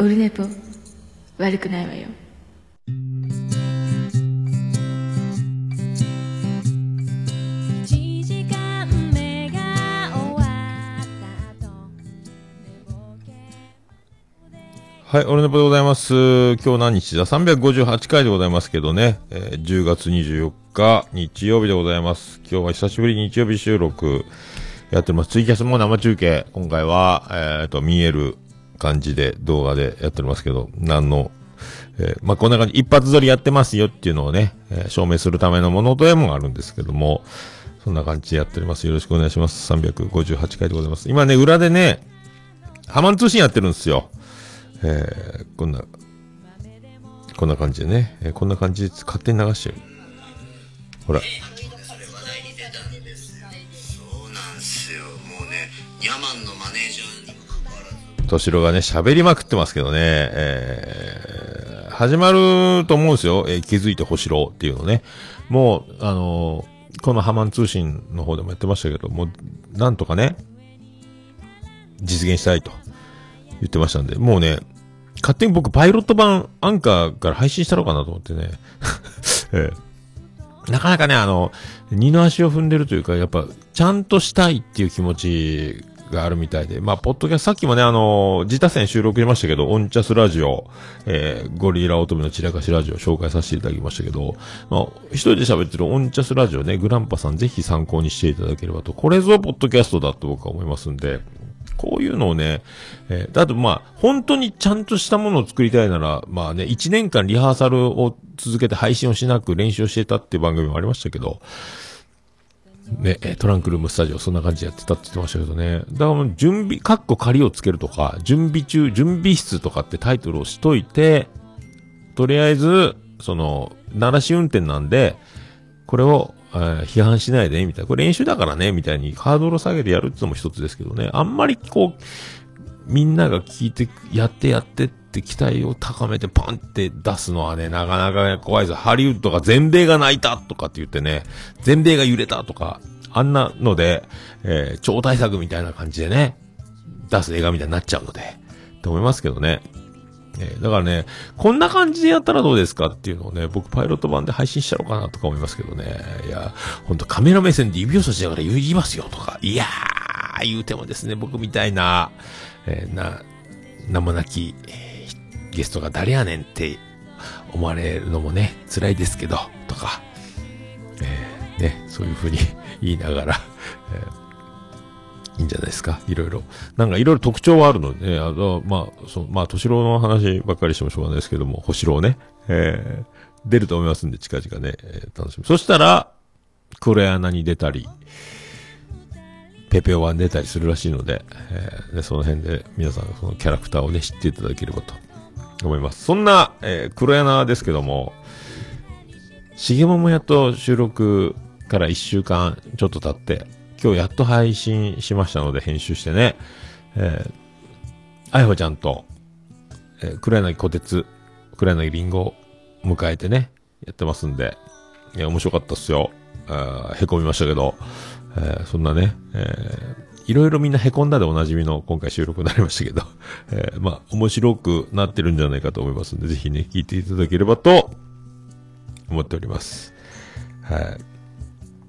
オルネポ悪くないわよはい、オルネポでございます。今日何日だ ?358 回でございますけどね。えー10月24日、日曜日でございます。今日は久しぶりに日曜日収録やってます。ツイキャスも生中継。今回は、えっ、と、見える感じで動画でやっておりますけど、何の、えーまあ、こんな感じ、一発撮りやってますよっていうのをね、えー証明するためのものでもあるんですけども、そんな感じでやっております。よろしくお願いします。358回でございます。今ね、裏でね、ハマン通信やってるんですよ。えー、こんな、こんな感じでね、えーこんな感じで勝手に流してる。ほら、らず、としろがね、喋りまくってますけどね、えー、始まると思うんですよ。えー気づいて星ろっていうのね。もう、あのーこのハマン通信の方でもやってましたけど、もう、なんとかね、実現したいと言ってましたんで、もうね、勝手に僕パイロット版アンカーから配信したのかなと思ってね。ええなかなかね、あの、二の足を踏んでるというか、やっぱ、ちゃんとしたいっていう気持ちがあるみたいで、まあ、ポッドキャスト、さっきもね、あの、自他戦収録しましたけど、オンチャスラジオ、えー、ゴリラ乙女の散らかしラジオ紹介させていただきましたけど、まあ、一人で喋ってるオンチャスラジオね、グランパさんぜひ参考にしていただければと、これぞポッドキャストだと僕は思いますんで、こういうのをね、えー、だとまあ、本当にちゃんとしたものを作りたいなら、まあね、1年間リハーサルを続けて配信をしなく練習をしてたっていう番組もありましたけど、ね、トランクルームスタジオ、そんな感じでやってたって言ってましたけどね。だからもう準備、カッコ仮をつけるとか、準備中、準備室とかってタイトルをしといて、とりあえず、その、鳴らし運転なんで、これを、えー批判しないで、みたいな。これ練習だからね、みたいにハードルを下げてやるってのも一つですけどね。あんまりこう、みんなが聞いて、やってやってって期待を高めてパンって出すのはね、なかなか、怖いです。ハリウッドが全米が泣いたとかって言ってね、全米が揺れたとか、あんなので、えー超大作みたいな感じでね、出す映画みたいになっちゃうので、と思いますけどね。えーだからね、こんな感じでやったらどうですかっていうのをね、僕パイロット版で配信しちゃおうかなとか思いますけどね。いや、ほんとカメラ目線で指を差しながら言いますよとか、いやー、言うてもですね、僕みたいな、えーな、名もなき、えーゲストが誰やねんって思われるのもね、辛いですけど、とか、えーね、そういうふうに言いながら、えーいいんじゃないですか。いろいろ。なんかいろいろ特徴はあるので、ね、あの、まあ、そう、まあ、敏郎の話ばっかりしてもしょうがないですけども、星郎ね、えー、出ると思いますんで、近々ね、えー楽しみ。そしたら、黒柳に出たり、ペペオワに出たりするらしいので、えーね、その辺で皆さんそのキャラクターをね、知っていただければと思います。そんな、えー黒柳ですけども、重桃やと収録から1週間ちょっと経って、今日やっと配信しましたので編集してね、えー、あやほちゃんと、えー、黒柳小鉄、黒柳りんごを迎えてね、やってますんで、いや、面白かったっすよ。あへこみましたけど、えーそんなね、えーいろいろみんなへこんだでおなじみの今回収録になりましたけど、えーまあ、面白くなってるんじゃないかと思いますんで、ぜひね、聞いていただければと思っております。はい。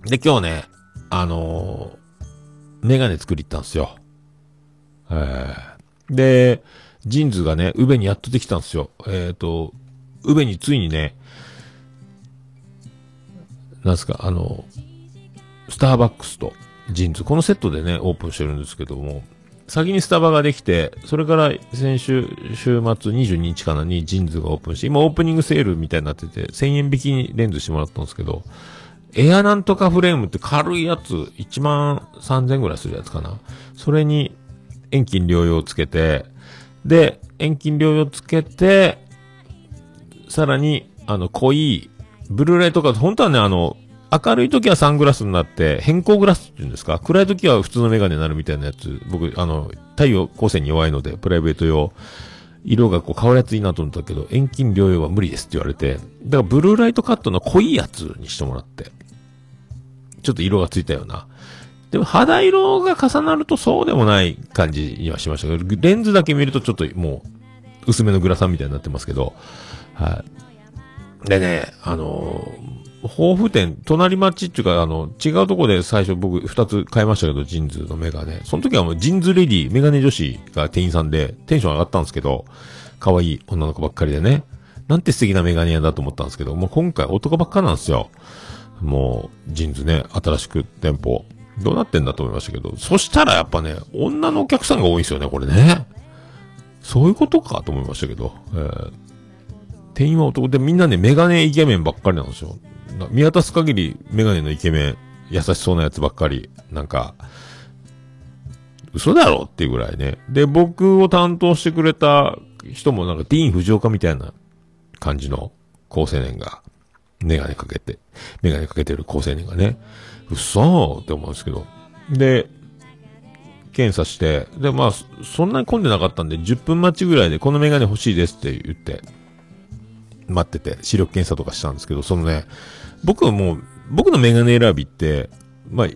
で、今日ね、あのーメガネ作り行ったんですよ。えーで、 JINS がね、宇部にやっとできたんですよ。えっ、と、宇部についにね、なんすか、あの、スターバックスと JINS、このセットでね、オープンしてるんですけども、先にスタバができて、それから先週、週末22日かなに JINS がオープンして、今オープニングセールみたいになってて、1000円引きにレンズしてもらったんですけど、エアなんとかフレームって軽いやつ、1万3000ぐらいするやつかな。それに遠近両用つけて、で、遠近両用つけて、さらに、あの、濃い、ブルーライトか、本当はね、あの、明るい時はサングラスになって、偏光グラスっていうんですか？暗い時は普通のメガネになるみたいなやつ、僕、あの、太陽光線に弱いので、プライベート用、色がこう変わるやついいなと思ったけど、遠近両用は無理ですって言われて、だからブルーライトカットの濃いやつにしてもらって、ちょっと色がついたような。でも肌色が重なるとそうでもない感じにはしましたけど、レンズだけ見るとちょっともう、薄めのグラサンみたいになってますけど、はい。でね、あのー防府店、隣町っていうか、あの、違うとこで最初僕二つ買いましたけど、 JINS のメガネ。その時はもう JINS レディ、メガネ女子が店員さんで、テンション上がったんですけど、可愛い女の子ばっかりでね。なんて素敵なメガネ屋だと思ったんですけど、もう今回男ばっかなんですよ。もう、ジーンズね、新しく店舗。どうなってんだと思いましたけど、そしたらやっぱね、女のお客さんが多いんですよね、これね。そういうことかと思いましたけど、えー、店員は男でみんなね、メガネイケメンばっかりなんですよ。見渡す限りメガネのイケメン、優しそうなやつばっかり。なんか、嘘だろっていうぐらいね。で、僕を担当してくれた人もなんかディーン・フジオカみたいな感じの高青年が、メガネかけて、メガネかけてる高青年がね、嘘って思うんですけど。で、検査して、で、まあ、そんなに混んでなかったんで、10分待ちぐらいでこのメガネ欲しいですって言って、待ってて、視力検査とかしたんですけど、そのね、僕はもう、僕のメガネ選びって、まあ、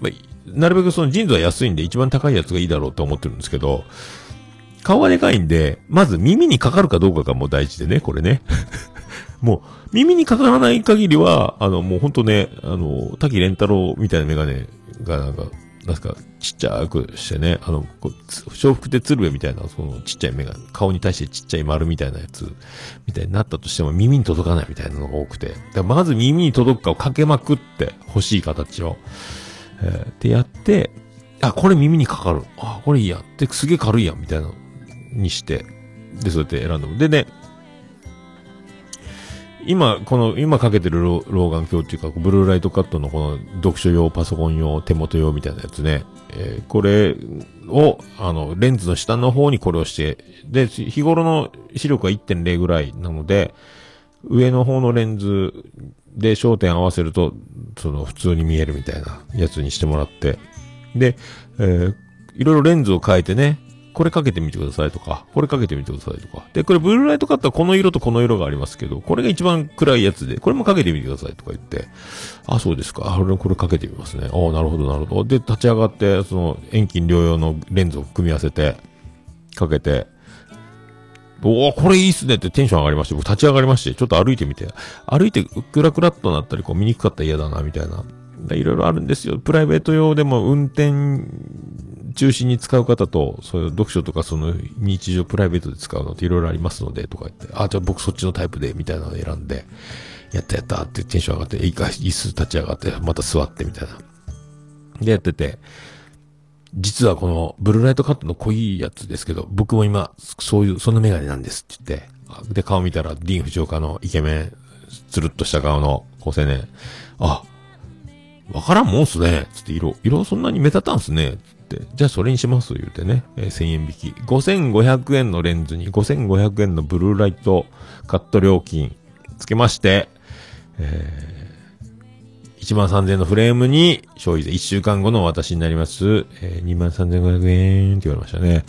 まあ、なるべくそのジーンズは安いんで一番高いやつがいいだろうと思ってるんですけど、顔がでかいんで、まず耳にかかるかどうかがもう大事でね、これね。もう、耳にかからない限りは、あの、もうほんとね、あの、滝蓮太郎みたいなメガネがなんか、なんすか、ちっちゃくしてね、あの、こう笑福亭鶴瓶みたいな、そのちっちゃいメガネ、顔に対してちっちゃい丸みたいなやつ、みたいになったとしても耳に届かないみたいなのが多くて。だまず耳に届くかをかけまくって、欲しい形を。えーってやって、あ、これ耳にかかる。あ、これいいや。で、すげえ軽いやん、みたいなのにして。で、そうやって選んだの。でね、今、この、今かけてる老眼鏡っていうか、ブルーライトカットのこの読書用、パソコン用、手元用みたいなやつね。えーこれを、あの、レンズの下の方にこれをして、で、日頃の視力は1.0ぐらいなので、上の方のレンズで焦点合わせると、その普通に見えるみたいなやつにしてもらって。で、えーいろいろレンズを変えてね、これかけてみてくださいとか、これかけてみてくださいとか。で、これブルーライトカットはこの色とこの色がありますけど、これが一番暗いやつで、これもかけてみてくださいとか言って、あ、そうですか。あ、俺これかけてみますね。あなるほど、なるほど。で、立ち上がって、その遠近両用のレンズを組み合わせて、かけて、おおこれいいっすねってテンション上がりまして、僕立ち上がりまして、ちょっと歩いてみて、歩いてクラクラっとなったり、こう見にくかったら嫌だな、みたいな。いろいろあるんですよ。プライベート用でも運転中心に使う方と、そういう読書とかその日常プライベートで使うのっていろいろありますので、とか言って、あ、じゃあ僕そっちのタイプで、みたいなのを選んで、やったやったってテンション上がって、いいか、椅子立ち上がって、また座ってみたいな。でやってて、実はこのブルーライトカットの濃いやつですけど、僕も今、そういう、そのメガネなんですって言って、で、顔見たら、ディーン・フジオカのイケメン、つるっとした顔の高青年、あ、わからんもんすね。つって、色、色そんなに目立たんすね。つって、じゃあそれにします。言うてね。えー1000円引き。5500円のレンズに5500円のブルーライトカット料金つけまして、え1万3000円のフレームに消費税1週間後の私になります。えー、2万3500円って言われましたね。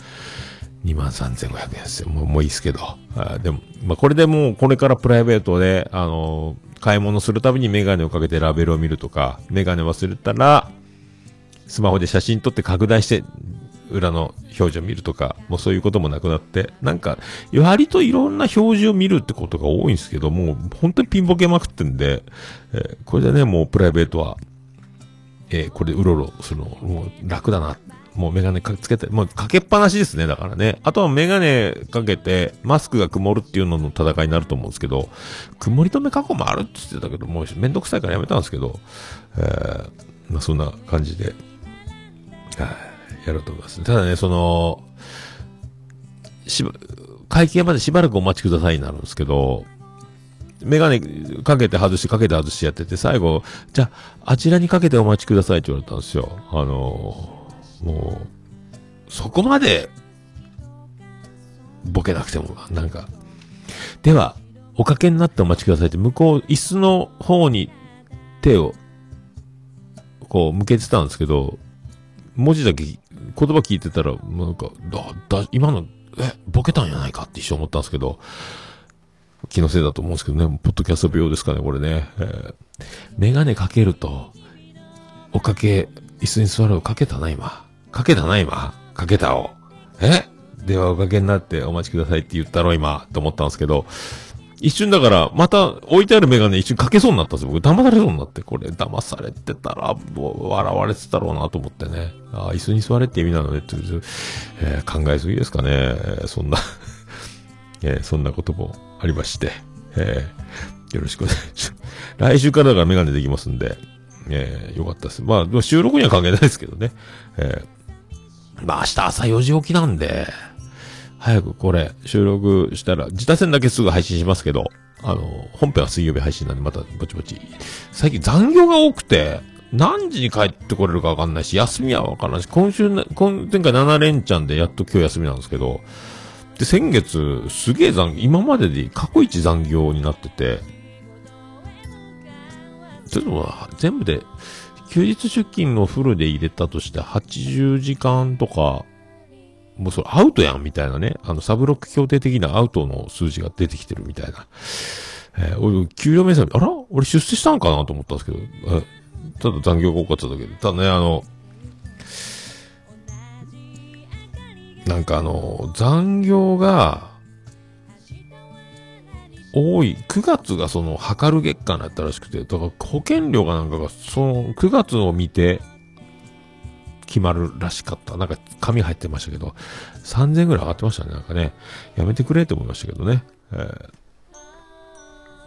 23,500円ですよ。もう、もういいですけど。あでも、まあ、これでもう、これからプライベートで、あのー買い物するたびにメガネをかけてラベルを見るとか、メガネ忘れたら、スマホで写真撮って拡大して、裏の表示を見るとか、もうそういうこともなくなって、なんか、割といろんな表示を見るってことが多いんですけど、もう本当にピンボケまくってんで、えーこれでね、もうプライベートは、えーこれでうろうろするの、もう楽だな。もうメガネかつけて、もうかけっぱなしですね、だからね。あとはメガネかけて、マスクが曇るっていうのの戦いになると思うんですけど、曇り止め加工もあるって言ってたけど、もうめんどくさいからやめたんですけど、えーまあそんな感じで、はいやろうと思います。ただね、その、しば、会計までしばらくお待ちくださいになるんですけど、メガネかけて外してかけて外してやってて、最後、じゃあ、あちらにかけてお待ちくださいって言われたんですよ。あの、もう、そこまで、ボケなくても、なんか。では、おかけになってお待ちくださいって、向こう、椅子の方に手を、こう、向けてたんですけど、文字だけ、言葉聞いてたら、なんか、だ、だ、今の、え、ボケたんやないかって一瞬思ったんですけど、気のせいだと思うんですけどね、ポッドキャスト病ですかね、これね。えーメガネかけると、おかけ、椅子に座るをかけたな、今。かけたな、今。かけたを。え？電話おかけになってお待ちくださいって言ったろ、今、と思ったんですけど、一瞬だから、また置いてあるメガネ一瞬かけそうになったんですよ。僕騙されそうになって、これ騙されてたら、もう笑われてたろうなと思ってね。ああ、椅子に座れって意味なのねって、えー考えすぎですかね。そんな、えーそんなこともありまして、えーよろしくお願いします。来週からだからメガネできますんで、えーよかったです。まあ、収録には関係ないですけどね。えーまあ明日朝4時起きなんで、早くこれ収録したら、自他戦だけすぐ配信しますけど、あの、本編は水曜日配信なんでまたぼちぼち。最近残業が多くて、何時に帰ってこれるかわかんないし、休みはわからないし、今週な、今、前回7連チャンでやっと今日休みなんですけど、で、先月、すげえ残、今までで過去一残業になってて、ちょっと全部で、休日出勤のフルで入れたとして80時間とか、もうそれアウトやんみたいなね。あの、サブロック協定的なアウトの数字が出てきてるみたいな。えー俺、給料明細、あら？俺出世したんかなと思ったんですけど、えただ残業が多かっただけで。ただね、あの、なんかあの、残業が、多い。9月がその、測る月間だったらしくて、だから保険料がなんかが、その、9月を見て、決まるらしかった。なんか、紙入ってましたけど、3000ぐらい上がってましたね。なんかね、やめてくれって思いましたけどね。えー、っ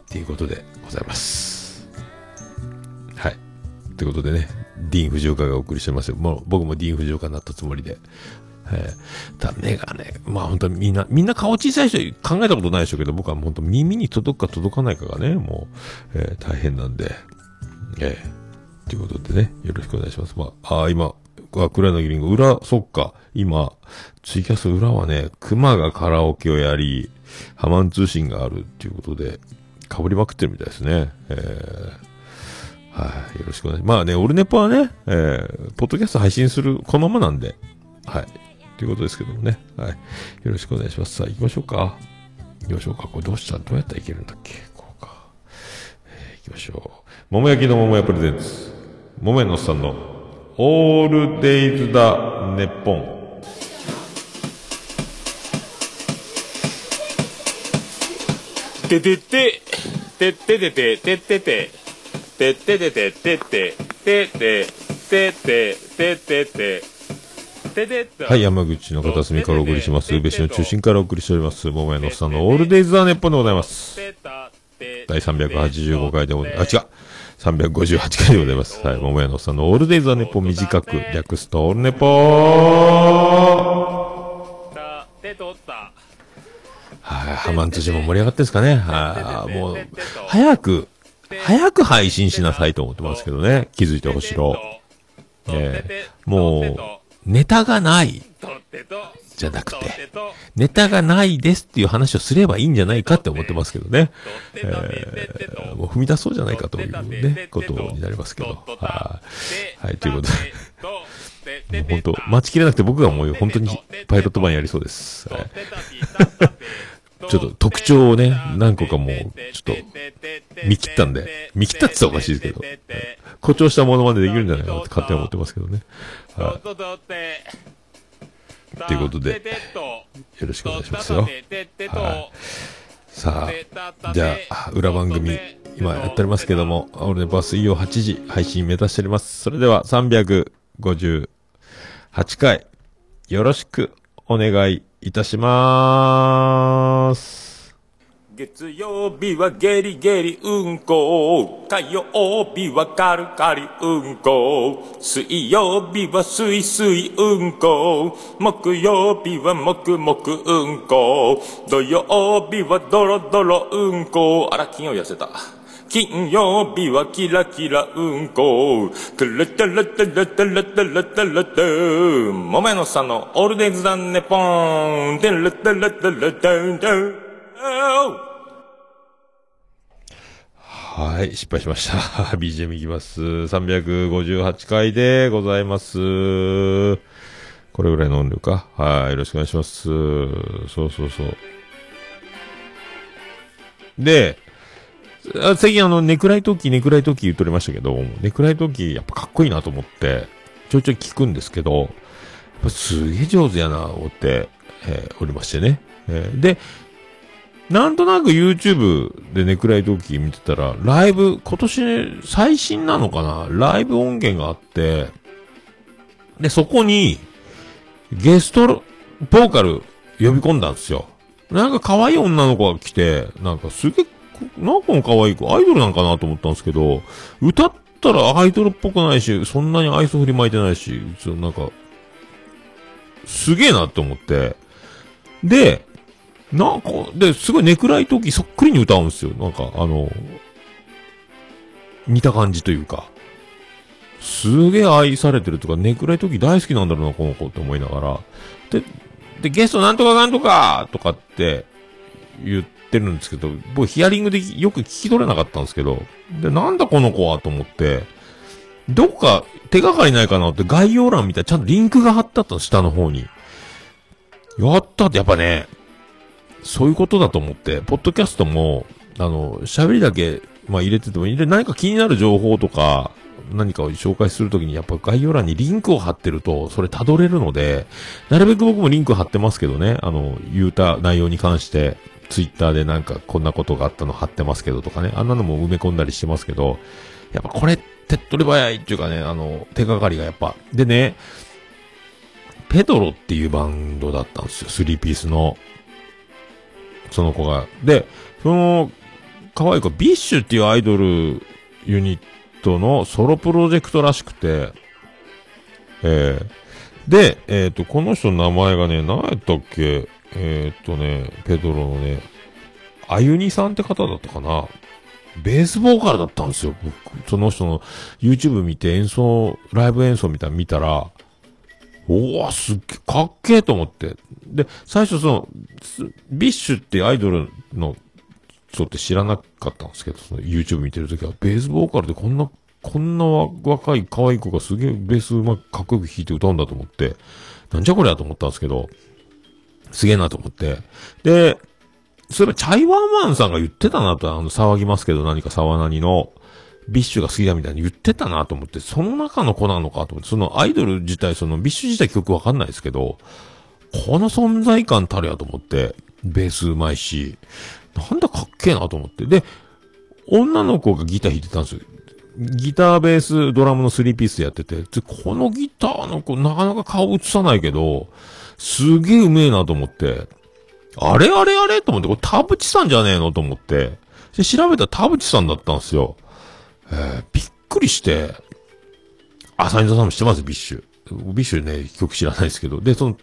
ていうことでございます。はい。ということでね、ディーン・フジオカがお送りしてますよ。もう、僕もディーン・フジオカになったつもりで。えー、ただ目がね、まあ本当にみんな、みんな顔小さい人考えたことないでしょうけど、僕は本当耳に届くか届かないかがね、もう、えー大変なんで、えー、ということでね、よろしくお願いします。まあ、あー今、あ、黒柳りんご、裏、そっか、今、ツイキャス裏はね、熊がカラオケをやり、ハマン通信があるっていうことで、被りまくってるみたいですね。えー、はい、よろしくお願いします。まあね、オルネポはね、えー、ポッドキャスト配信する、このままなんで、はい。ということですけどもね。はい。よろしくお願いします。さあ、行きましょうか。行きましょうか。これどうした、どうやったらいけるんだっけ？こうか。えー行きましょう。桃焼きの桃屋プレゼンツ。桃屋のおっさんの、オールデイズだ、ネッポン。ててて、てっててて、ててて、てててて、てて、てて、てて、てて、ててて。はい、山口の片隅からお送りします。宇部市の中心からお送りしております。桃屋のおっさんのオールデイズだ、ネッポンでございます。第385回でございます。あ、違う。358回でございます。はい、桃屋のおっさんのオールデイズだ、ネポ短く略すとオールネポてとった。はい、ハマン通信も盛り上がってんですかね。はい、もう、早く、早く配信しなさいと思ってますけどね。気づいてほしろ。ええもう、ネタがない、じゃなくて、ネタがないですっていう話をすればいいんじゃないかって思ってますけどね。えーもう踏み出そうじゃないかというね、ことになりますけど。はい。はい、ということで。もう本当、待ちきれなくて僕がもう本当にパイロット版やりそうです。はい ちょっと特徴をね、何個かもう、ちょっと、見切ったんで、見切ったって言ったらおかしいですけど、はい誇張したものまでできるんじゃないかなって勝手に思ってますけどね。はい。ということで、よろしくお願いしますよ。はい。さあ、じゃあ、裏番組、今やっておりますけども、俺のバス水曜8時配信目指しております。それでは、358回、よろしくお願いいたしまーす。月曜日はゲリゲリうんこ。火曜日はカルカリうんこ水曜日はスイスイうんこ。木曜日はもくもくうんこ。土曜日はドロドロうんこ。あら金曜痩せた。金曜日はキラキラうんこ。トゥルトゥルトゥルトゥルトゥルトゥルトゥもめのさんのオールデイズだねポン。トゥルトゥルトゥルトゥルトゥはい、失敗しました。BGM いきます。358回でございます。これぐらいの音量か？はい、よろしくお願いします。そうそうそう。で、あ最近あの、ネクライトーキー、ネクライトーキー言っておりましたけど、ネクライトーキーやっぱかっこいいなと思って、ちょいちょい聞くんですけど、やっぱすげえ上手やな、思って、えーおりましてね。えーで、なんとなく YouTube でネクライドキー見てたら、ライブ、今年最新なのかな？ライブ音源があって、で、そこに、ゲストボーカル呼び込んだんですよ。なんか可愛い女の子が来て、なんかすげえ、なんか可愛い子、アイドルなんかなと思ったんですけど、歌ったらアイドルっぽくないし、そんなに愛想振りまいてないし、そうなんか、すげえなって思って、で、なんか、で、すごいネクライ時そっくりに歌うんですよ。なんか、あの、似た感じというか、すげえ愛されてるとか、ネクライ時大好きなんだろうな、この子って思いながら。で、で、ゲストなんとかなんとかとかって言ってるんですけど、僕ヒアリングでよく聞き取れなかったんですけど、で、なんだこの子はと思って、どっか手がかりないかなって概要欄見たらちゃんとリンクが貼ってあったの、下の方に。やったって、やっぱね、そういうことだと思って、ポッドキャストも、あの、喋りだけ、まあ入れてても、入れ、何か気になる情報とか、何かを紹介するときに、やっぱ概要欄にリンクを貼ってると、それ辿れるので、なるべく僕もリンク貼ってますけどね、あの、言うた内容に関して、ツイッターでなんかこんなことがあったの貼ってますけどとかね、あんなのも埋め込んだりしてますけど、やっぱこれ、手っ取り早いっていうかね、あの、手がかりがやっぱ、でね、 PEDRO っていうバンドだったんですよ、スリーピースの。その子が。で、その、可愛い子、 BiSH っていうアイドルユニットのソロプロジェクトらしくて、えー、で、えっ、と、この人の名前がね、何やったっけ？えっ、とね、 PEDRO のね、アユニさんって方だったかな？ベースボーカルだったんですよ。僕、その人の YouTube 見て演奏、ライブ演奏みたいなの見たら、おわ、すっげえ、かっけえと思って。で、最初その、 BiSH ってアイドルの人って知らなかったんですけど、その YouTube 見てるときは、ベースボーカルでこんな、こんな若い可愛い子がすげえベースうまくかっこよく弾いて歌うんだと思って、なんじゃこりゃと思ったんですけど、すげえなと思って。で、そういえばチャイワーマンさんが言ってたなと、あの、騒ぎますけど、何か沢何の、 BiSH が好きだみたいに言ってたなと思って、その中の子なのかと思って、そのアイドル自体、その BiSH 自体曲わかんないですけど、この存在感たるやと思って、ベースうまいし、なんだかっけえなと思って。で、女の子がギター弾いてたんですよ。ギター、ベース、ドラムのスリーピースやってて、で、このギターの子、なかなか顔映さないけど、すげえうめえなと思って、あれあれあれと思って、これ田渕さんじゃねえのと思って、で、調べたら田渕さんだったんですよ。えーびっくりして、あ、サニザさんも知ってます？ BiSH。 BiSH ね、曲知らないですけど。で、その、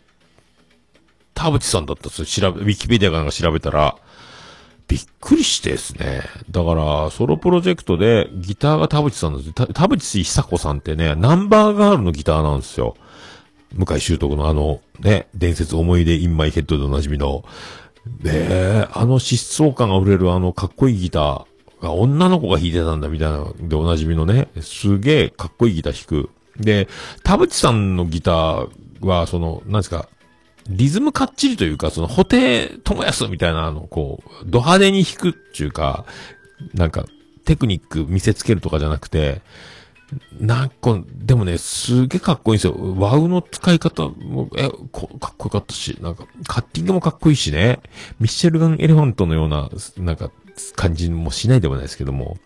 田渕さんだったんですよ。調べ、ウィキペディアかなんか調べたら、びっくりしてですね。だから、ソロプロジェクトでギターが田渕さんなんですよ。田渕ひさ子さんってね、ナンバーガールのギターなんですよ。向井修徳のあの、ね、伝説思い出インマイヘッドでおなじみの、ねえ、あの疾走感あふれるあのかっこいいギターが女の子が弾いてたんだみたいなでおなじみのね、すげえかっこいいギター弾く。で、田淵さんのギターは、その、なんですか、リズムかっちりというか、その、布袋智康みたいなの、こう、ド派手に弾くっていうか、なんか、テクニック見せつけるとかじゃなくて、なんか、でもね、すげえかっこいいんですよ。ワウの使い方も、え、かっこよかったし、なんか、カッティングもかっこいいしね。ミッシェルガン・エレファントのような、なんか、感じもしないでもないですけども、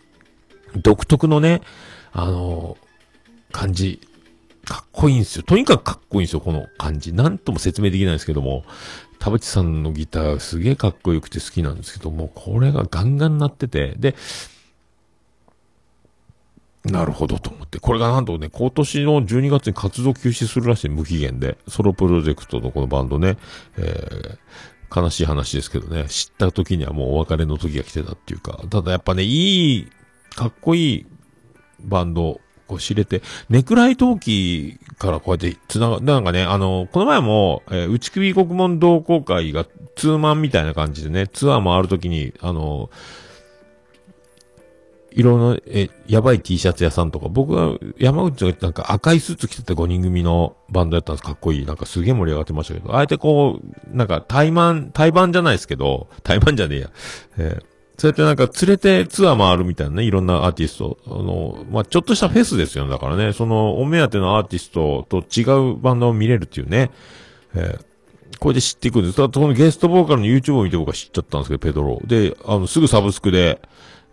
独特のね、あの、感じ、かっこいいんですよ。とにかくかっこいいんですよ、この感じ。なんとも説明できないんですけども、田淵さんのギターすげえかっこよくて好きなんですけども、これがガンガン鳴ってて、で、なるほどと思って。これがなんとね、今年の12月に活動休止するらしい無期限で。ソロプロジェクトのこのバンドね。えー、悲しい話ですけどね。知った時にはもうお別れの時が来てたっていうか。ただやっぱね、いい、かっこいいバンド、こう知れて、ネクライトーキからこうやって繋が、なんかね、あの、この前も、えー内首国門同好会がツーマンみたいな感じでね、ツアー回るときに、あの、色の、え、やばい T シャツ屋さんとか、僕は山口のなんか赤いスーツ着てた5人組のバンドやったんです。かっこいい。なんかすげえ盛り上がってましたけど、あえてこう、なんか対マン、対バンじゃないですけど、対バンじゃねえや。えーそうやってなんか連れてツアー回るみたいなね、いろんなアーティスト。あの、まあ、ちょっとしたフェスですよ。だからね、その、お目当てのアーティストと違うバンドを見れるっていうね。えーこれで知っていくんです。ただ、このゲストボーカルの YouTube を見て僕は知っちゃったんですけど、ペドロ。で、あの、すぐサブスクで、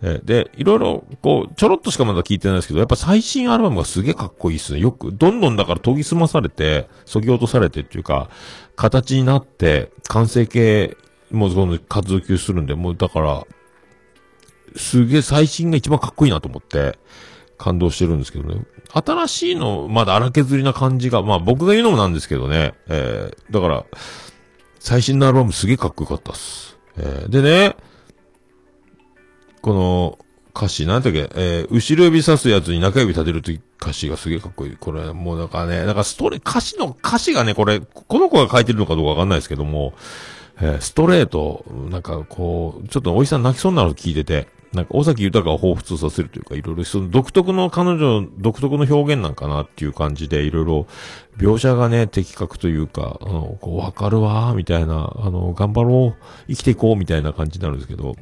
えーで、いろいろ、こう、ちょろっとしかまだ聞いてないですけど、やっぱ最新アルバムがすげえかっこいいっすね。よく、どんどんだから研ぎ澄まされて、削ぎ落とされてっていうか、形になって、完成形もうその活動級するんで、もうだから、すげえ最新が一番かっこいいなと思って、感動してるんですけどね。新しいの、まだ荒削りな感じが、まあ僕が言うのもなんですけどね。えー、だから、最新のアルバムすげえかっこよかったっす。えー、でね、この歌詞、なんだっけ、えー、後ろ指さすやつに中指立てると歌詞がすげえかっこいい。これ、もうなんかね、なんかストレ、歌詞の、歌詞がね、これ、この子が書いてるのかどうかわかんないですけども、えーストレート、なんかこう、ちょっとおじさん泣きそうになるの聞いてて、なんか、尾崎豊を彷彿させるというか、いろいろ、その独特の彼女の、独特の表現なんかなっていう感じで、いろいろ、描写がね、的確というか、あの、こう、わかるわー、みたいな、あの、頑張ろう、生きていこう、みたいな感じになるんですけど、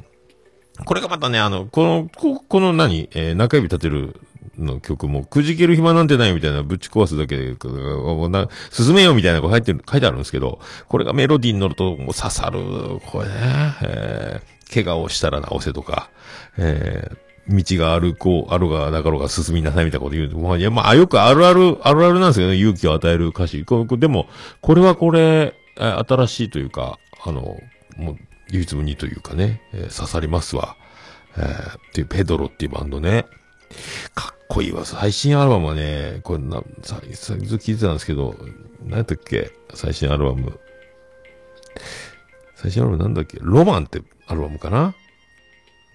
これがまたね、あの、この、ここの何、えー中指立てるの曲も、くじける暇なんてないみたいな、ぶち壊すだけで、こうな進めよみたいなこと入ってる、書いてあるんですけど、これがメロディーに乗ると、もう刺さる、これね、えー。怪我をしたら直せとか、えー道があるこう、あるがなかろうが進みなさいみたいなこと言う。まあ、いや、まあ、よくあるある、あるあるなんですけどね、勇気を与える歌詞。でも、これはこれ、新しいというか、あの、もう、唯一無二というかね、えー刺さりますわ。えーっていう、ペドロっていうバンドね。かっこいいわ。最新アルバムはね、これな、さ、さ、ずっと聞いてたんですけど、何やったっけ？最新アルバム。最新アルバムなんだっけ？ロマンってアルバムかな？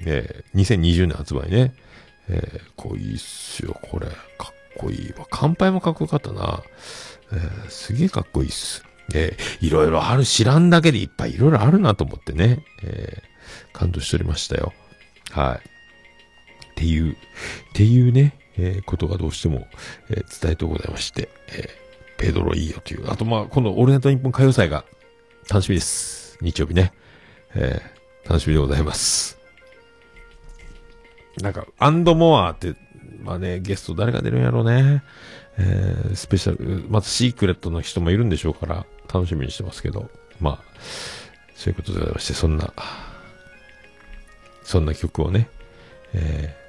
えー、2020年発売ね。えー、こういいっすよ、これ。かっこいいわ。乾杯もかっこよかったな。えー、すげえかっこいいっす。えー、いろいろある、知らんだけでいっぱいいろいろあるなと思ってね。えー、感動しておりましたよ。はい。っていう、っていうね、えーことがどうしても、えー伝えとございまして、えーペドロいいよという。あと、まあ、今度、オールナイト日本歌謡祭が楽しみです。日曜日ね。えー楽しみでございます。なんか、アンドモアって、まあね、ゲスト誰が出るんやろうね。えースペシャル、またシークレットの人もいるんでしょうから、楽しみにしてますけど、まあ、そういうことでございまして、そんな、そんな曲をね、えー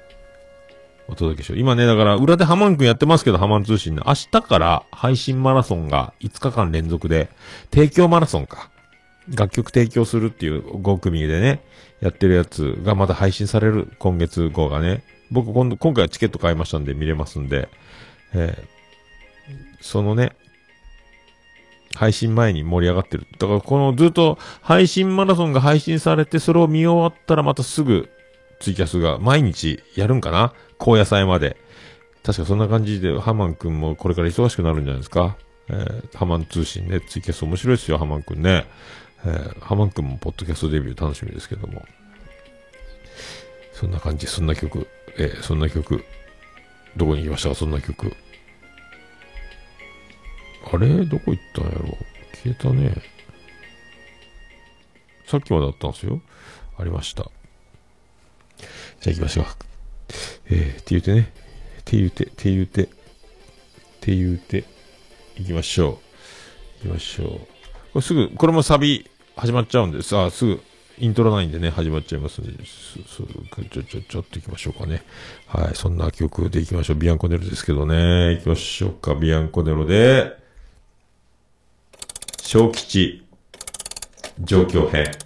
お届けしよう。今ね、だから、裏でハマンくんやってますけど、ハマン通信ね、明日から配信マラソンが5日間連続で、提供マラソンか。楽曲提供するっていう5組でね、やってるやつがまた配信される、今月号がね。僕今度、今回はチケット買いましたんで見れますんで、えーそのね、配信前に盛り上がってる。だからこのずっと配信マラソンが配信されて、それを見終わったらまたすぐツイキャスが毎日やるんかな高野菜まで。確かそんな感じで、ハマンくんもこれから忙しくなるんじゃないですか。えー、ハマン通信ね、ツイキャス面白いですよ、ハマンくんね。えー、ハマンくんもポッドキャストデビュー楽しみですけども。そんな感じ、そんな曲、えー、そんな曲。どこに行きました？か、そんな曲。あれ？どこ行ったんやろ？消えたね。さっきまであったんですよ。ありました。じゃあ行きましょう。えー、って言うてね。って言うて、って言うて、って言うて、行きましょう。行きましょう。すぐ、これもサビ始まっちゃうんで、すあ、すぐ、イントロないんでね、始まっちゃいますんで、すすちょ、ちょ、ちょっと行きましょうかね。はい、そんな曲で行きましょう。ビアンコネロですけどね。行きましょうか、ビアンコネロで、小吉、状況編。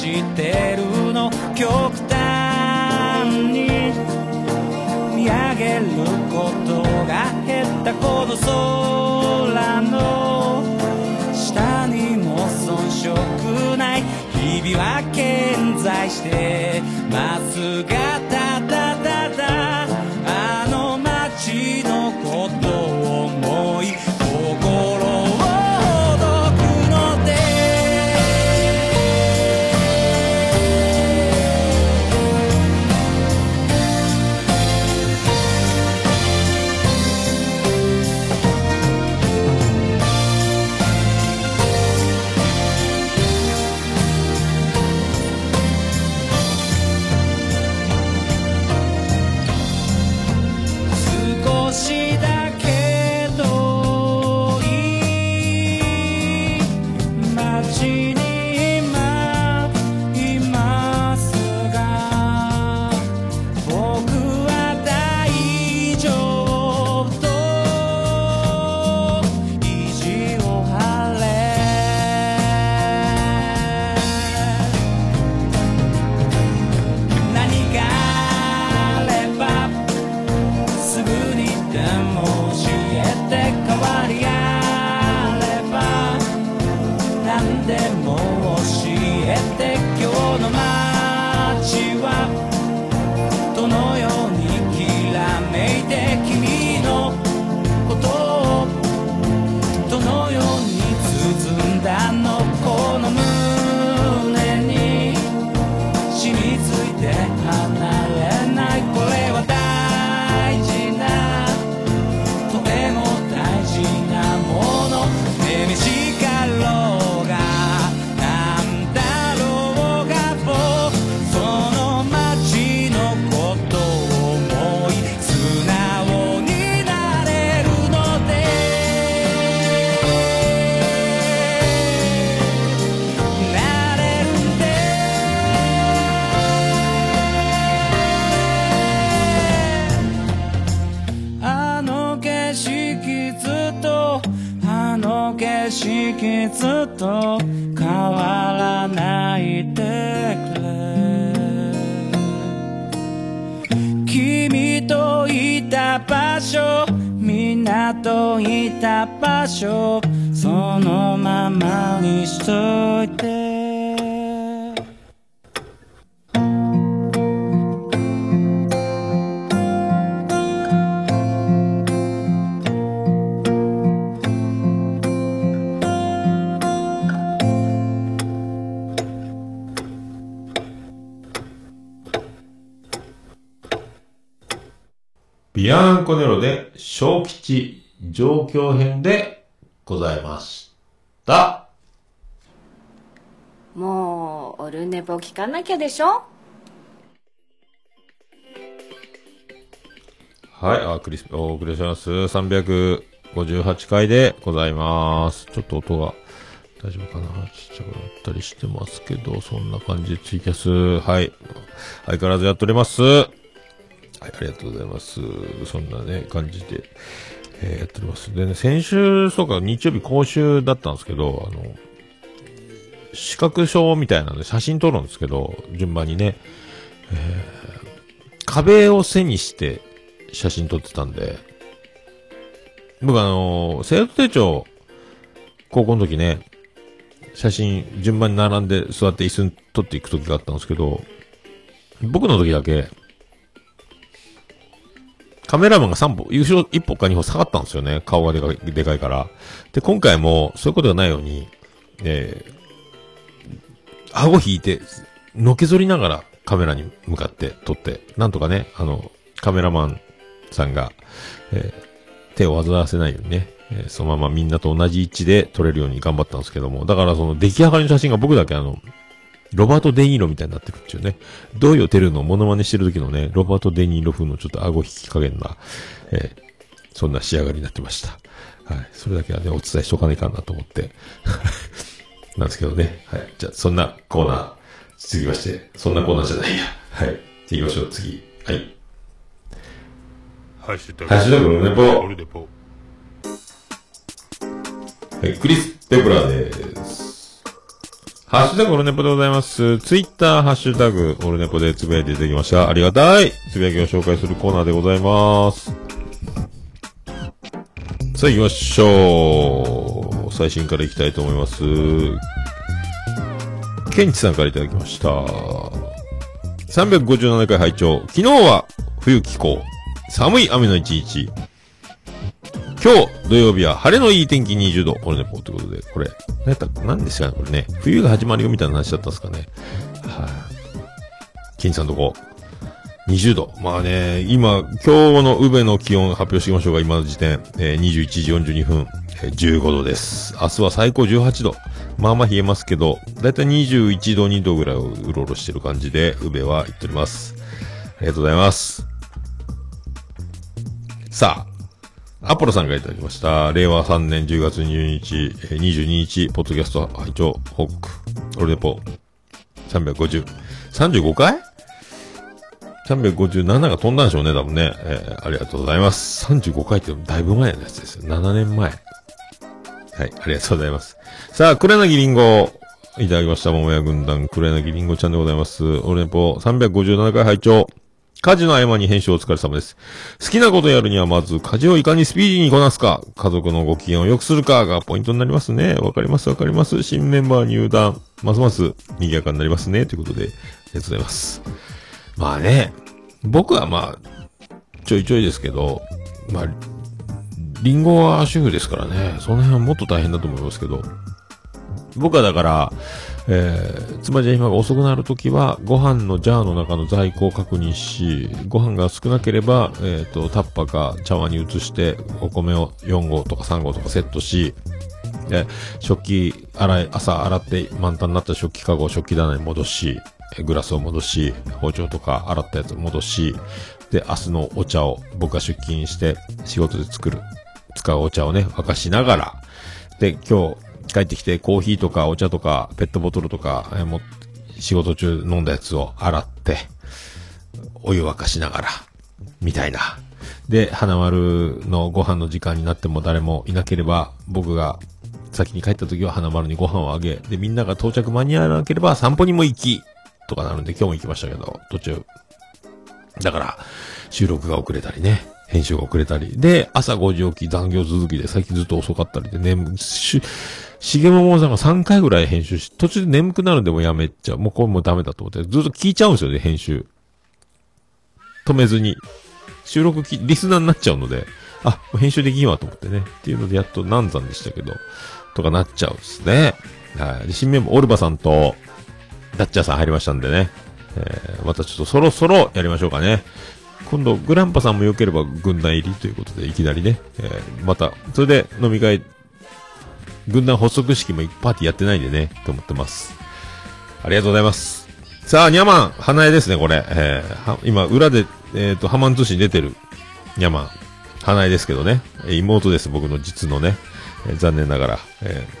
してるの？極端に見上げることが減ったこの空の。下にも遜色ない。日々は健在してますが景色ずっと変わらないでくれ。君といた場所港いた場所そのままにしといて。ビアンコネロで小吉状況編でございました。もうオルネポ聞かなきゃでしょ？はい、あ、クリス、お送りします。358回でございます。ちょっと音が大丈夫かな？ちっちゃくなったりしてますけど、そんな感じでツイキャス、はい。相変わらずやっております。はい、ありがとうございます。そんなね、感じで、えーやっております。でね、先週、そうか、日曜日講習だったんですけど、あの、視覚証みたいなので写真撮るんですけど、順番にね、えー壁を背にして写真撮ってたんで、僕あの、生徒手帳、高校の時ね、写真順番に並んで座って椅子に撮っていく時があったんですけど、僕の時だけ、カメラマンが3歩、優勝1歩か2歩下がったんですよね。顔がでかい、でかいから。で、今回もそういうことがないように、えー、顎引いて、のけぞりながらカメラに向かって撮って、なんとかね、あの、カメラマンさんが、えー手を煩わせないようにね、えーそのままみんなと同じ位置で撮れるように頑張ったんですけども、だからその出来上がりの写真が僕だけあの、ロバート・デ・ニーロみたいになってるっていうね。どういうテルのモノマネしてる時のね、ロバート・デ・ニーロ風のちょっと顎引き加減な、えーそんな仕上がりになってました。はい。それだけはね、お伝えしとかないかなと思って。なんですけどね。はい。じゃあ、そんなコーナー、続きまして、そんなコーナーじゃないや。はい。行きましょう、次。はい。ハッシュタハッシュタグオルネポはい、クリス・テプラです。ハッシュタグオルネポでございます。ツイッター、ハッシュタグ、オルネポでつぶやいていただきました。ありがたいつぶやきを紹介するコーナーでございます。さあ行きましょう。最新から行きたいと思います。ケンチさんからいただきました。357回拝聴昨日は冬気候。寒い雨の一日。今日土曜日は晴れのいい天気20度。これね、こうということで、これ、何やった何ですかね、これね。冬が始まるよみたいな話だったんですかね。はい、金さんとこ。20度。まあね、今、今日の宇部の気温発表していきましょうか、今の時点。えー、21時42分、えー15度です。明日は最高18度。まあまあ冷えますけど、だいたい21度、2度ぐらいをうろうろしてる感じで、宇部は言っております。ありがとうございます。さあ、アポロさんがいただきました。令和3年10月22日、えー22日、ポッドキャスト拝聴報告。オルネポ、350。35回 ?357 が飛んだんでしょうね、多分ね。えーありがとうございます。35回ってだいぶ前のやつですよ。7年前。はい、ありがとうございます。さあ、黒柳りんご、いただきました。桃屋軍団、黒柳りんごちゃんでございます。オルネポ、357回拝聴家事の合間に編集お疲れ様です。好きなことやるにはまず、家事をいかにスピーディーにこなすか、家族のご機嫌を良くするかがポイントになりますね。わかりますわかります。新メンバー入団、ますます賑やかになりますね。ということで、ありがとうございます。まあね、僕はまあ、ちょいちょいですけど、まあ、リンゴは主婦ですからね、その辺はもっと大変だと思いますけど、僕はだから、えー、妻ジェイマが遅くなるときは、ご飯のジャーの中の在庫を確認し、ご飯が少なければ、えっ、と、タッパか茶碗に移して、お米を4合とか3合とかセットし、で、食器洗い、朝洗って満タンになった食器かごを食器棚に戻し、グラスを戻し、包丁とか洗ったやつを戻し、で、明日のお茶を僕が出勤して仕事で作る、使うお茶をね、沸かしながら、で、今日帰ってきてコーヒーとかお茶とかペットボトルとか、えーも仕事中飲んだやつを洗って、お湯沸かしながら、みたいな。で、花丸のご飯の時間になっても誰もいなければ、僕が先に帰った時は花丸にご飯をあげ、で、みんなが到着間に合わなければ散歩にも行き、とかなるんで今日も行きましたけど、途中。だから、収録が遅れたりね、編集が遅れたり。で、朝5時起き残業続きで、最近ずっと遅かったりで、眠、し、げももさんが3回ぐらい編集し、途中で眠くなるんでもやめちゃう。もうこれもうダメだと思って、ずっと聞いちゃうんですよね、編集。止めずに。収録き、リスナーになっちゃうので、あ、編集できんわと思ってね。っていうのでやっと難産でしたけど、とかなっちゃうんですね。はい。で新メンバー、オルバさんと、ダッチャーさん入りましたんでね。えー、またちょっとそろそろやりましょうかね。今度、グランパさんも良ければ軍団入りということで、いきなりね。えー、また、それで飲み会、軍団発足式もパーティーやってないんでね、と思ってます。ありがとうございます。さあ、ニャマン、花江ですね、これ。えー今、裏で、えっ、と、ハマン通信出てる、ニャマン、花江ですけどね。妹です、僕の実のね。えー残念ながら。えー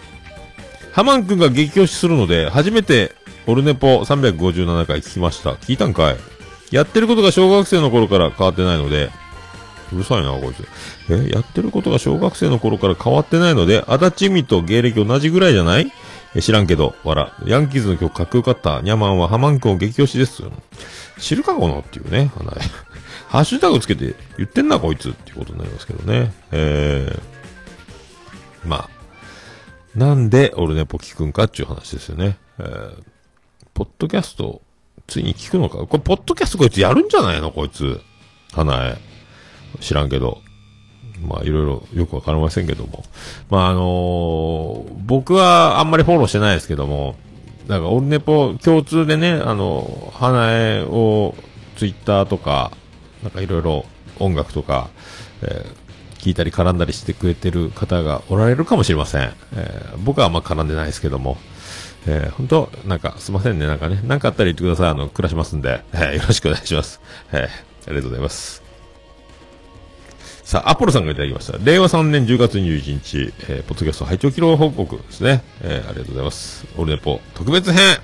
ハマン君が激推しするので、初めて、オルネポ357回聞きました。聞いたんかいやってることが小学生の頃から変わってないので、うるさいな、こいつ。え、やってることが小学生の頃から変わってないので、足立美と芸歴同じぐらいじゃない？え知らんけど、わら。ヤンキーズの曲かっこよかった。ニャマンはハマン君を激推しです。知るかこのっていうね、花江 ハッシュタグつけて言ってんな、こいつっていうことになりますけどね。えー、まあ、なんでオルネポ聞くんかっていう話ですよね。えー、ポッドキャスト、ついに聞くのか？これ、ポッドキャストこいつやるんじゃないの？こいつ。花江。知らんけど。まあ、いろいろよくわかりませんけども。まあ、あのー僕はあんまりフォローしてないですけども、なんか、オルネポ共通でね、あの、花江をツイッターとか、なんかいろいろ音楽とか、えー聞いたり絡んだりしてくれてる方がおられるかもしれません。えー僕はあんま絡んでないですけども。えー、本当なんか、すいませんね。なんかね、なんかあったら言ってください。あの、暮らしますんで、えーよろしくお願いします。えーありがとうございます。さあ、アポロさんがいただきました。令和3年10月21日、えー、ポッドキャスト拝聴記録報告ですね。えー、ありがとうございます。オルネポ特別編。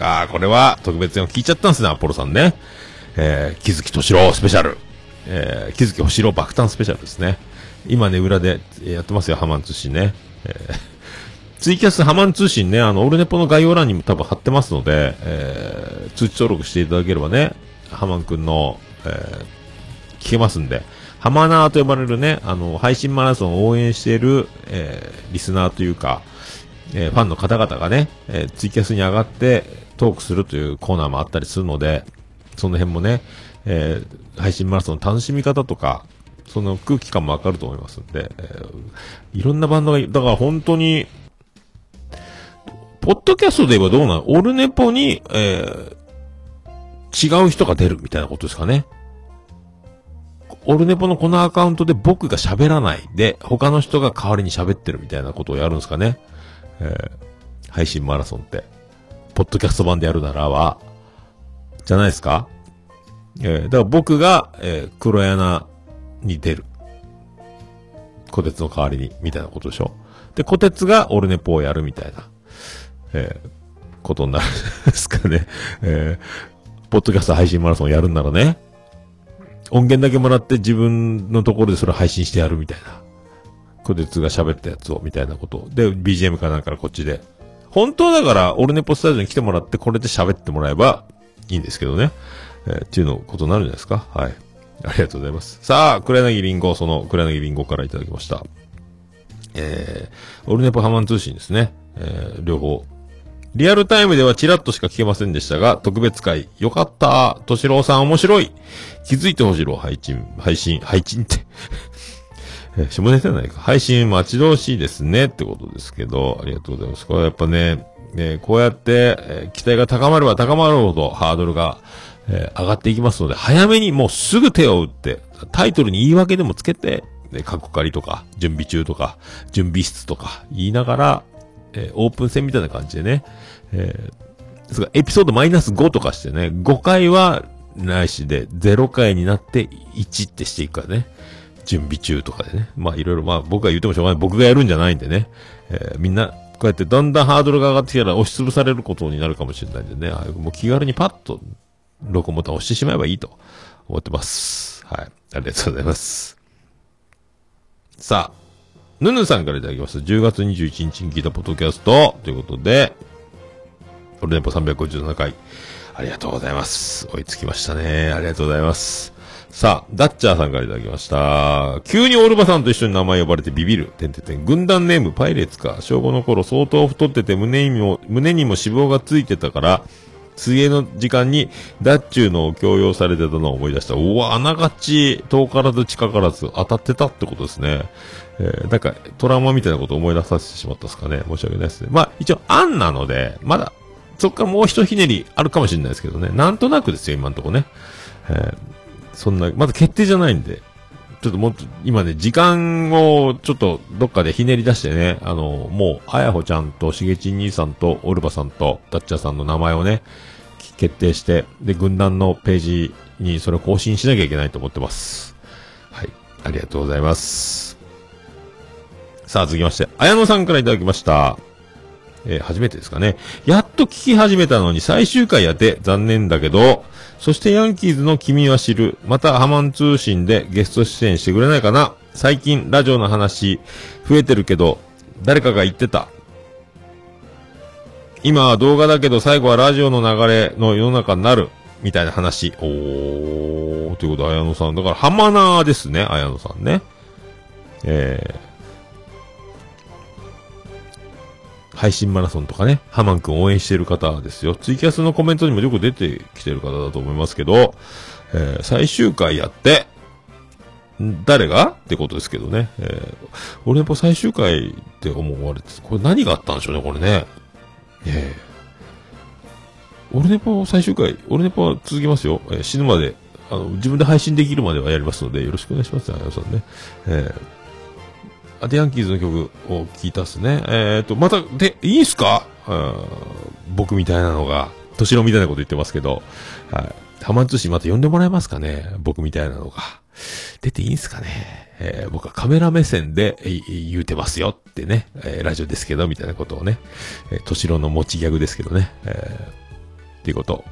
あー、これは特別編を聞いちゃったんですね、アポロさんね。えー、木月敏郎スペシャル。えー、木月敏郎爆誕スペシャルですね。今ね、裏でやってますよ、ハマン通信ね。えーツイキャスハマン通信ね、あの、オルネポの概要欄にも多分貼ってますので、えー、通知登録していただければね、ハマンくんの、えー、聞けますんで、ハマナーと呼ばれるね、あの、配信マラソンを応援している、えー、リスナーというか、えーファンの方々がね、えーツイキャスに上がってトークするというコーナーもあったりするので、その辺もね、えー配信マラソンの楽しみ方とか、その空気感もわかると思いますんで、えーいろんなバンドが、だから本当に、ポッドキャストで言えばどうなの？オルネポに、えー違う人が出るみたいなことですかね。オルネポのこのアカウントで僕が喋らないで、他の人が代わりに喋ってるみたいなことをやるんですかね。えー配信マラソンって。ポッドキャスト版でやるならは、じゃないですかえーだから僕が、えー黒柳に出る。小鉄の代わりに、みたいなことでしょ。で、小鉄がオルネポをやるみたいな、えーことになるんですかね。えーポッドキャスト配信マラソンやるんならね、音源だけもらって自分のところでそれ配信してやるみたいな。小鉄が喋ったやつを、みたいなこと。で、BGM かなんかこっちで。本当だから、オルネポスタジオに来てもらって、これで喋ってもらえばいいんですけどね。えーっていうのことになるんじゃないですか？はい。ありがとうございます。さあ、黒柳りんご、その黒柳りんごからいただきました。えー、オルネポハマン通信ですね。えー、両方。リアルタイムではチラッとしか聞けませんでしたが、特別会、よかった。としろうさん面白い。気づいてほしろ、配信、配信、配信って。え下ネタじゃないか。配信待ち遠しいですね。ってことですけど、ありがとうございます。これはやっぱね、ねこうやって、えー期待が高まれば高まるほどハードルが、えー上がっていきますので、早めにもうすぐ手を打って、タイトルに言い訳でもつけて、ね、過去借りとか、準備中とか、準備室とか言いながら、えーオープン戦みたいな感じでね、えーですがエピソードマイナス5とかしてね、5回はないしで、0回になって1ってしていくからね。準備中とかでね。まあいろいろ、まあ僕が言ってもしょうがない。僕がやるんじゃないんでね。えーみんな、こうやってだんだんハードルが上がってきたら押しつぶされることになるかもしれないんでね。あもう気軽にパッと、ロコモーター押してしまえばいいと思ってます。はい。ありがとうございます。さあ、ぬぬさんからいただきました。10月21日に聞いたポッドキャストということで、オルネポ357回。ありがとうございます。追いつきましたね。ありがとうございます。さあ、ダッチャーさんからいただきました。急にオルバさんと一緒に名前呼ばれてビビる。てんてんてん。軍団ネームパイレーツか。小5の頃相当太ってて胸にも、胸にも脂肪がついてたから、水泳の時間にダッチューのを強要されてたのを思い出した。うわ、あながち遠からず近からず当たってたってことですね。えー、なんかトラウマみたいなことを思い出させてしまったですかね。申し訳ないですね。まあ一応、案なので、まだ、そっからもう一ひねりあるかもしれないですけどね。なんとなくですよ、今のとこね。えーそんな、まだ決定じゃないんで、ちょっともっと、今ね、時間をちょっとどっかでひねり出してね、あの、もう、あやほちゃんとしげちん兄さんとオルバさんとダッチャーさんの名前をね、決定して、で、軍団のページにそれを更新しなきゃいけないと思ってます。はい。ありがとうございます。さあ、続きまして、綾野さんからいただきました。えー初めてですかね。やっと聞き始めたのに最終回やって残念だけど、そしてヤンキーズの君は知る。またハマン通信でゲスト出演してくれないかな最近ラジオの話増えてるけど、誰かが言ってた。今は動画だけど最後はラジオの流れの世の中になる。みたいな話。おー、ということで、綾野さん。だから、ハマナーですね、綾野さんね。えー、配信マラソンとかね、ハマン君応援してる方ですよ。ツイキャスのコメントにもよく出てきてる方だと思いますけど、えー最終回やって、誰が？ってことですけどね。えー、俺やっぱ最終回って思われて、これ何があったんでしょうね、これね。ええオルネポ最終回、オルネポは続きますよ。えー死ぬまで、あの、自分で配信できるまではやりますので、よろしくお願いしますね、あやさんね。えー、で、ヤンキーズの曲を聴いたっすね。えーと、また、で、いいんすか？僕みたいなのが、敏郎みたいなこと言ってますけど、はい。ハマン通信また呼んでもらえますかね？僕みたいなのが。出ていいんすかね？えー僕はカメラ目線で、言うてますよってね、えーラジオですけど、みたいなことをね、えー、敏郎の持ちギャグですけどね、えーっていうこと。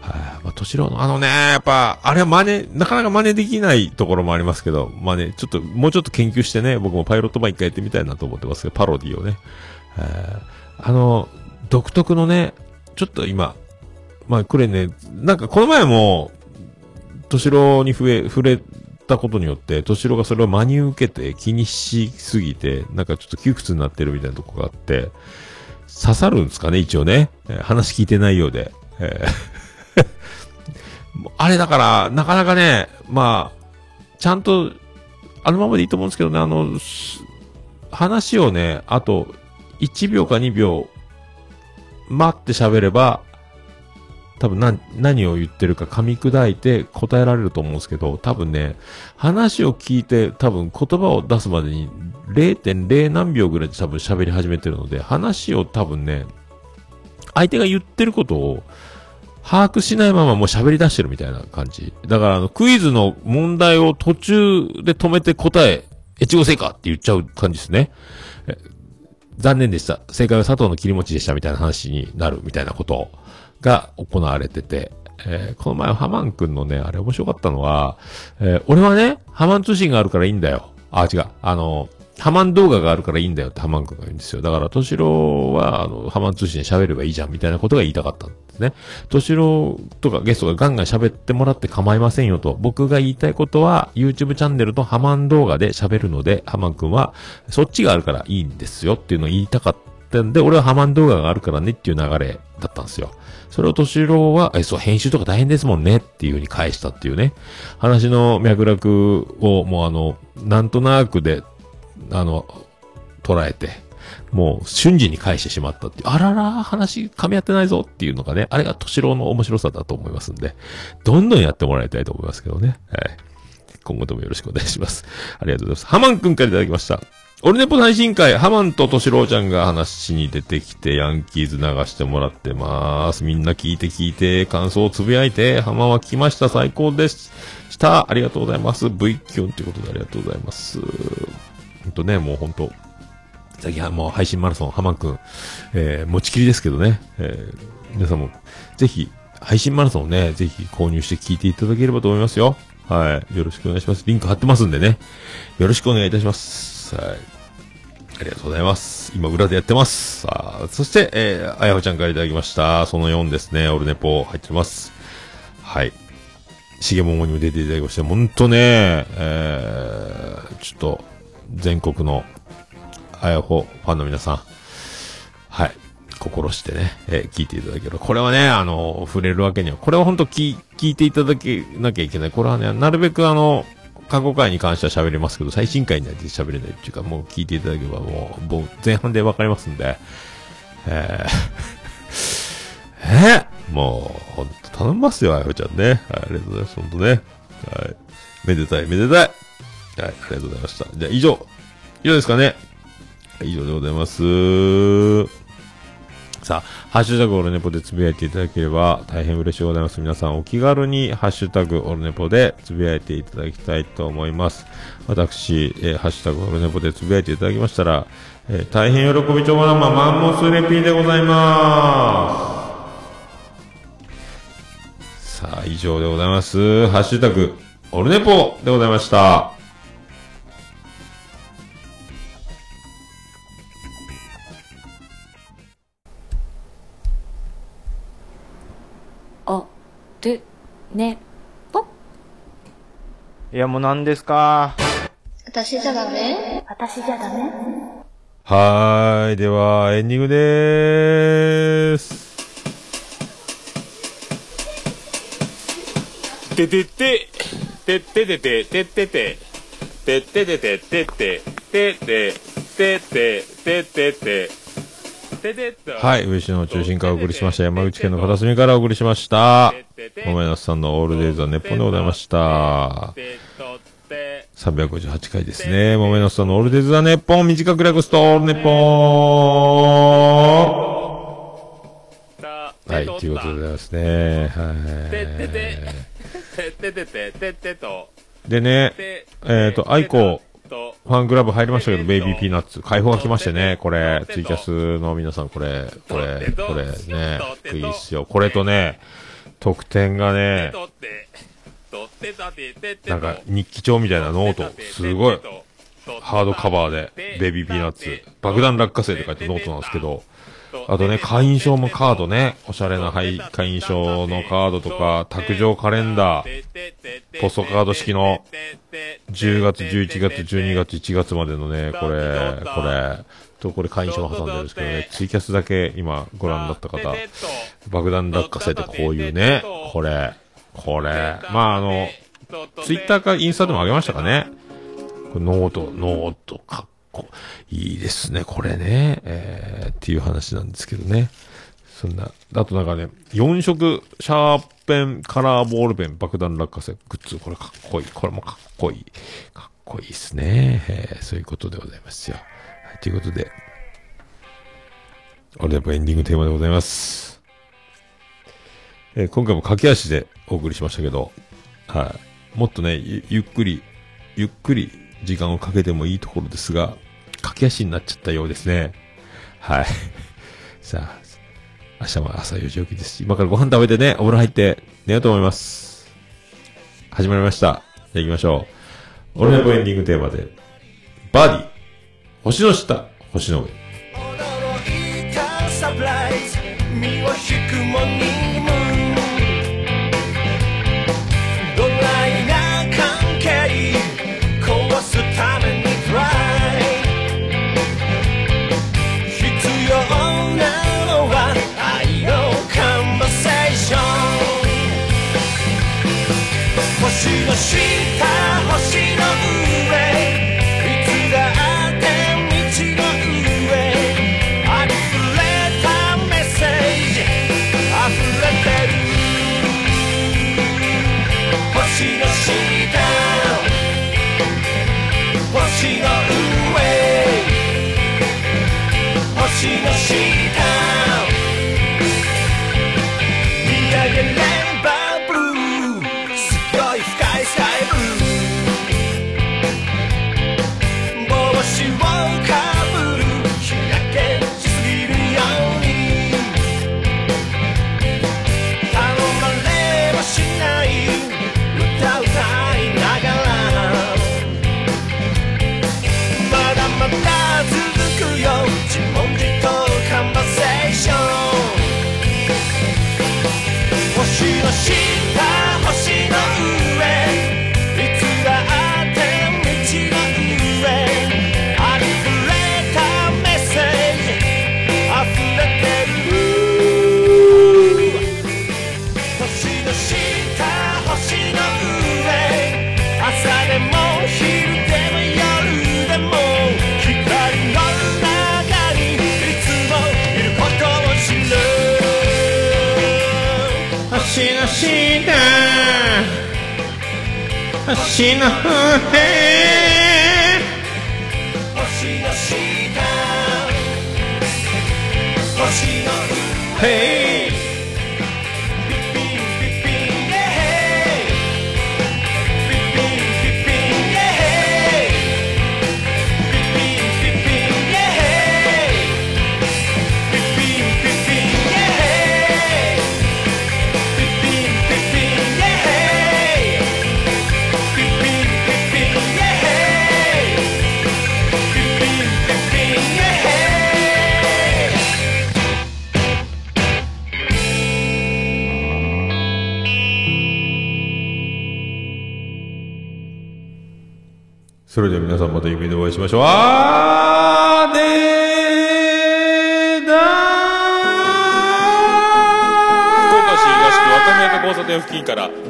はい、まあ、敏郎の、あのね、やっぱ、あれは真似、なかなか真似できないところもありますけど、真似、ちょっと、もうちょっと研究してね、僕もパイロット版一回やってみたいなと思ってますけど、パロディをね。えーあの、独特のね、ちょっと今、まあ、これね、なんかこの前も、敏郎に触れ、触れたことによって、敏郎がそれを真に受けて気にしすぎて、なんかちょっと窮屈になってるみたいなとこがあって、刺さるんですかね、一応ね。話聞いてないようで。えー。あれだから、なかなかね、まあ、ちゃんと、あのままでいいと思うんですけどね、あの、話をね、あと、1秒か2秒、待って喋れば、多分何、何を言ってるか噛み砕いて答えられると思うんですけど、多分ね、話を聞いて多分言葉を出すまでに0.0何秒ぐらいで多分喋り始めてるので、話を多分ね、相手が言ってることを把握しないままもう喋り出してるみたいな感じ。だからあの、クイズの問題を途中で止めて答え、越後製かって言っちゃう感じですね。残念でした。正解は佐藤の切り餅でしたみたいな話になるみたいなことが行われてて、えーこの前ハマン君のね、あれ面白かったのは、えー俺はね、ハマン通信があるからいいんだよ。あ、違う。あの、ハマン動画があるからいいんだよってハマン君が言うんですよ。だから、トシロは、あの、ハマン通信で喋ればいいじゃんみたいなことが言いたかったんですね。トシロとかゲストがガンガン喋ってもらって構いませんよと。僕が言いたいことは、YouTube チャンネルとハマン動画で喋るので、ハマン君は、そっちがあるからいいんですよっていうのを言いたかったんで、俺はハマン動画があるからねっていう流れだったんですよ。それを敏郎は、え、そう、編集とか大変ですもんねっていう風に返したっていうね。話の脈絡をもうあの、なんとなくで、あの、捉えて、もう瞬時に返してしまったっていう、あらら、話噛み合ってないぞっていうのがね、あれが敏郎の面白さだと思いますんで、どんどんやってもらいたいと思いますけどね。はい。今後ともよろしくお願いします。ありがとうございます。ハマンくんからいただきました。オルネポ配信会、ハマンと敏郎ちゃんが話に出てきて、ヤンキーズ流してもらってます。みんな聞いて聞いて、感想をつぶやいて、ハマは聞きました。最高で。した。ありがとうございます。V キュンということでありがとうございます。ほんとね、もうほんと、最近はもう配信マラソン、ハマくん、えー、持ちきりですけどね、えー、皆さんも、ぜひ、配信マラソンをね、ぜひ購入して聞いていただければと思いますよ。はい。よろしくお願いします。リンク貼ってますんでね。よろしくお願いいたします。はい。ありがとうございます。今裏でやってます。さあ、そして、えー、あやほちゃんからいただきました。その4ですね。オルネポ入ってます。はい。しげももにも出ていただきまして、ほんとね、えー、ちょっと、全国の、あやほファンの皆さん、はい。心してね、えー聞いていただける。これはね、あの、触れるわけには、これは本当聞聞いていただけなきゃいけない。これはね、なるべくあの、過去回に関しては喋れますけど、最新回には喋れないっていうか、もう聞いていただければもう、もう前半でわかりますんで、えー、えー、もう、ほんと頼みますよ、あやほちゃんね。ありがとうございます、ほんとね。はい。めでたい、めでたい。はい、ありがとうございました。じゃあ、以上。以上ですかね。以上でございます。さあ、ハッシュタグオルネポでつぶやいていただければ大変嬉しいございます。皆さんお気軽にハッシュタグオルネポでつぶやいていただきたいと思います。私、えーハッシュタグオルネポでつぶやいていただきましたら、えー大変喜びちょまらまマンモスレピーでございます。さあ、以上でございます。ハッシュタグオルネポでございました。る、ね、ぽいやもう何ですか？私じゃダメ？私じゃダメ？はーい。では、エンディングでーす。ててて、てっててて、てってて、てっててて、てって、て。って、てって、てってて、てはい。上市の中心からお送りしました。山口県の片隅からお送りしました。桃屋さんのオールデイズはネッポンでございました。358回ですね。桃屋さんのオールデイズはネッポン短く略すとオールネッポンはい。ということでございますね。はい。でね、えっ、と、アイコファンクラブ入りましたけど、ベイビーピーナッツ、会報が来ましてね、これ、ツイキャスの皆さん、これ、これ、これね、いいっすよ。これとね、特典がね、なんか日記帳みたいなノート、すごい、ハードカバーで、ベイビーピーナッツ、爆弾落花生って書いてノートなんですけど、あとね、会員証もカードね、おしゃれな会会員証のカードとか、卓上カレンダー、ポストカード式の、10月、11月、12月、1月までのね、これ、これ、と、これ会員証も挟んでるんですけどね、ツイキャスだけ今ご覧になった方、爆弾落花生ってこういうね、これ、これ、まああの、ツイッターかインスタでも上げましたかね。これノート、ノート、か。っこいいですね、これね、えー、っていう話なんですけどね。そんな、あとなんかね、4色シャーペン、カラーボールペン、爆弾落花生、グッズ、これかっこいい。これもかっこいい。かっこいいですね。えー、そういうことでございますよ。はい、ということで、俺やっぱエンディングテーマでございます。えー今回も駆け足でお送りしましたけど、はい。もっとね、ゆゆっくり、ゆっくり時間をかけてもいいところですが、駆け足になっちゃったようですね。はい。さあ、明日も朝4時起きですし、今からご飯食べてね、お風呂入って寝ようと思います。始まりました。じゃあ行きましょう。俺のエンディングテーマで、バーディー、星の下、星の上。驚いたサプライズ身を引くモー星の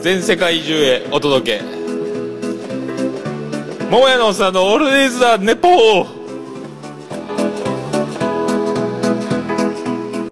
全世界中へお届け。桃屋のおっさんのオールディーズ・ザ・ネポー。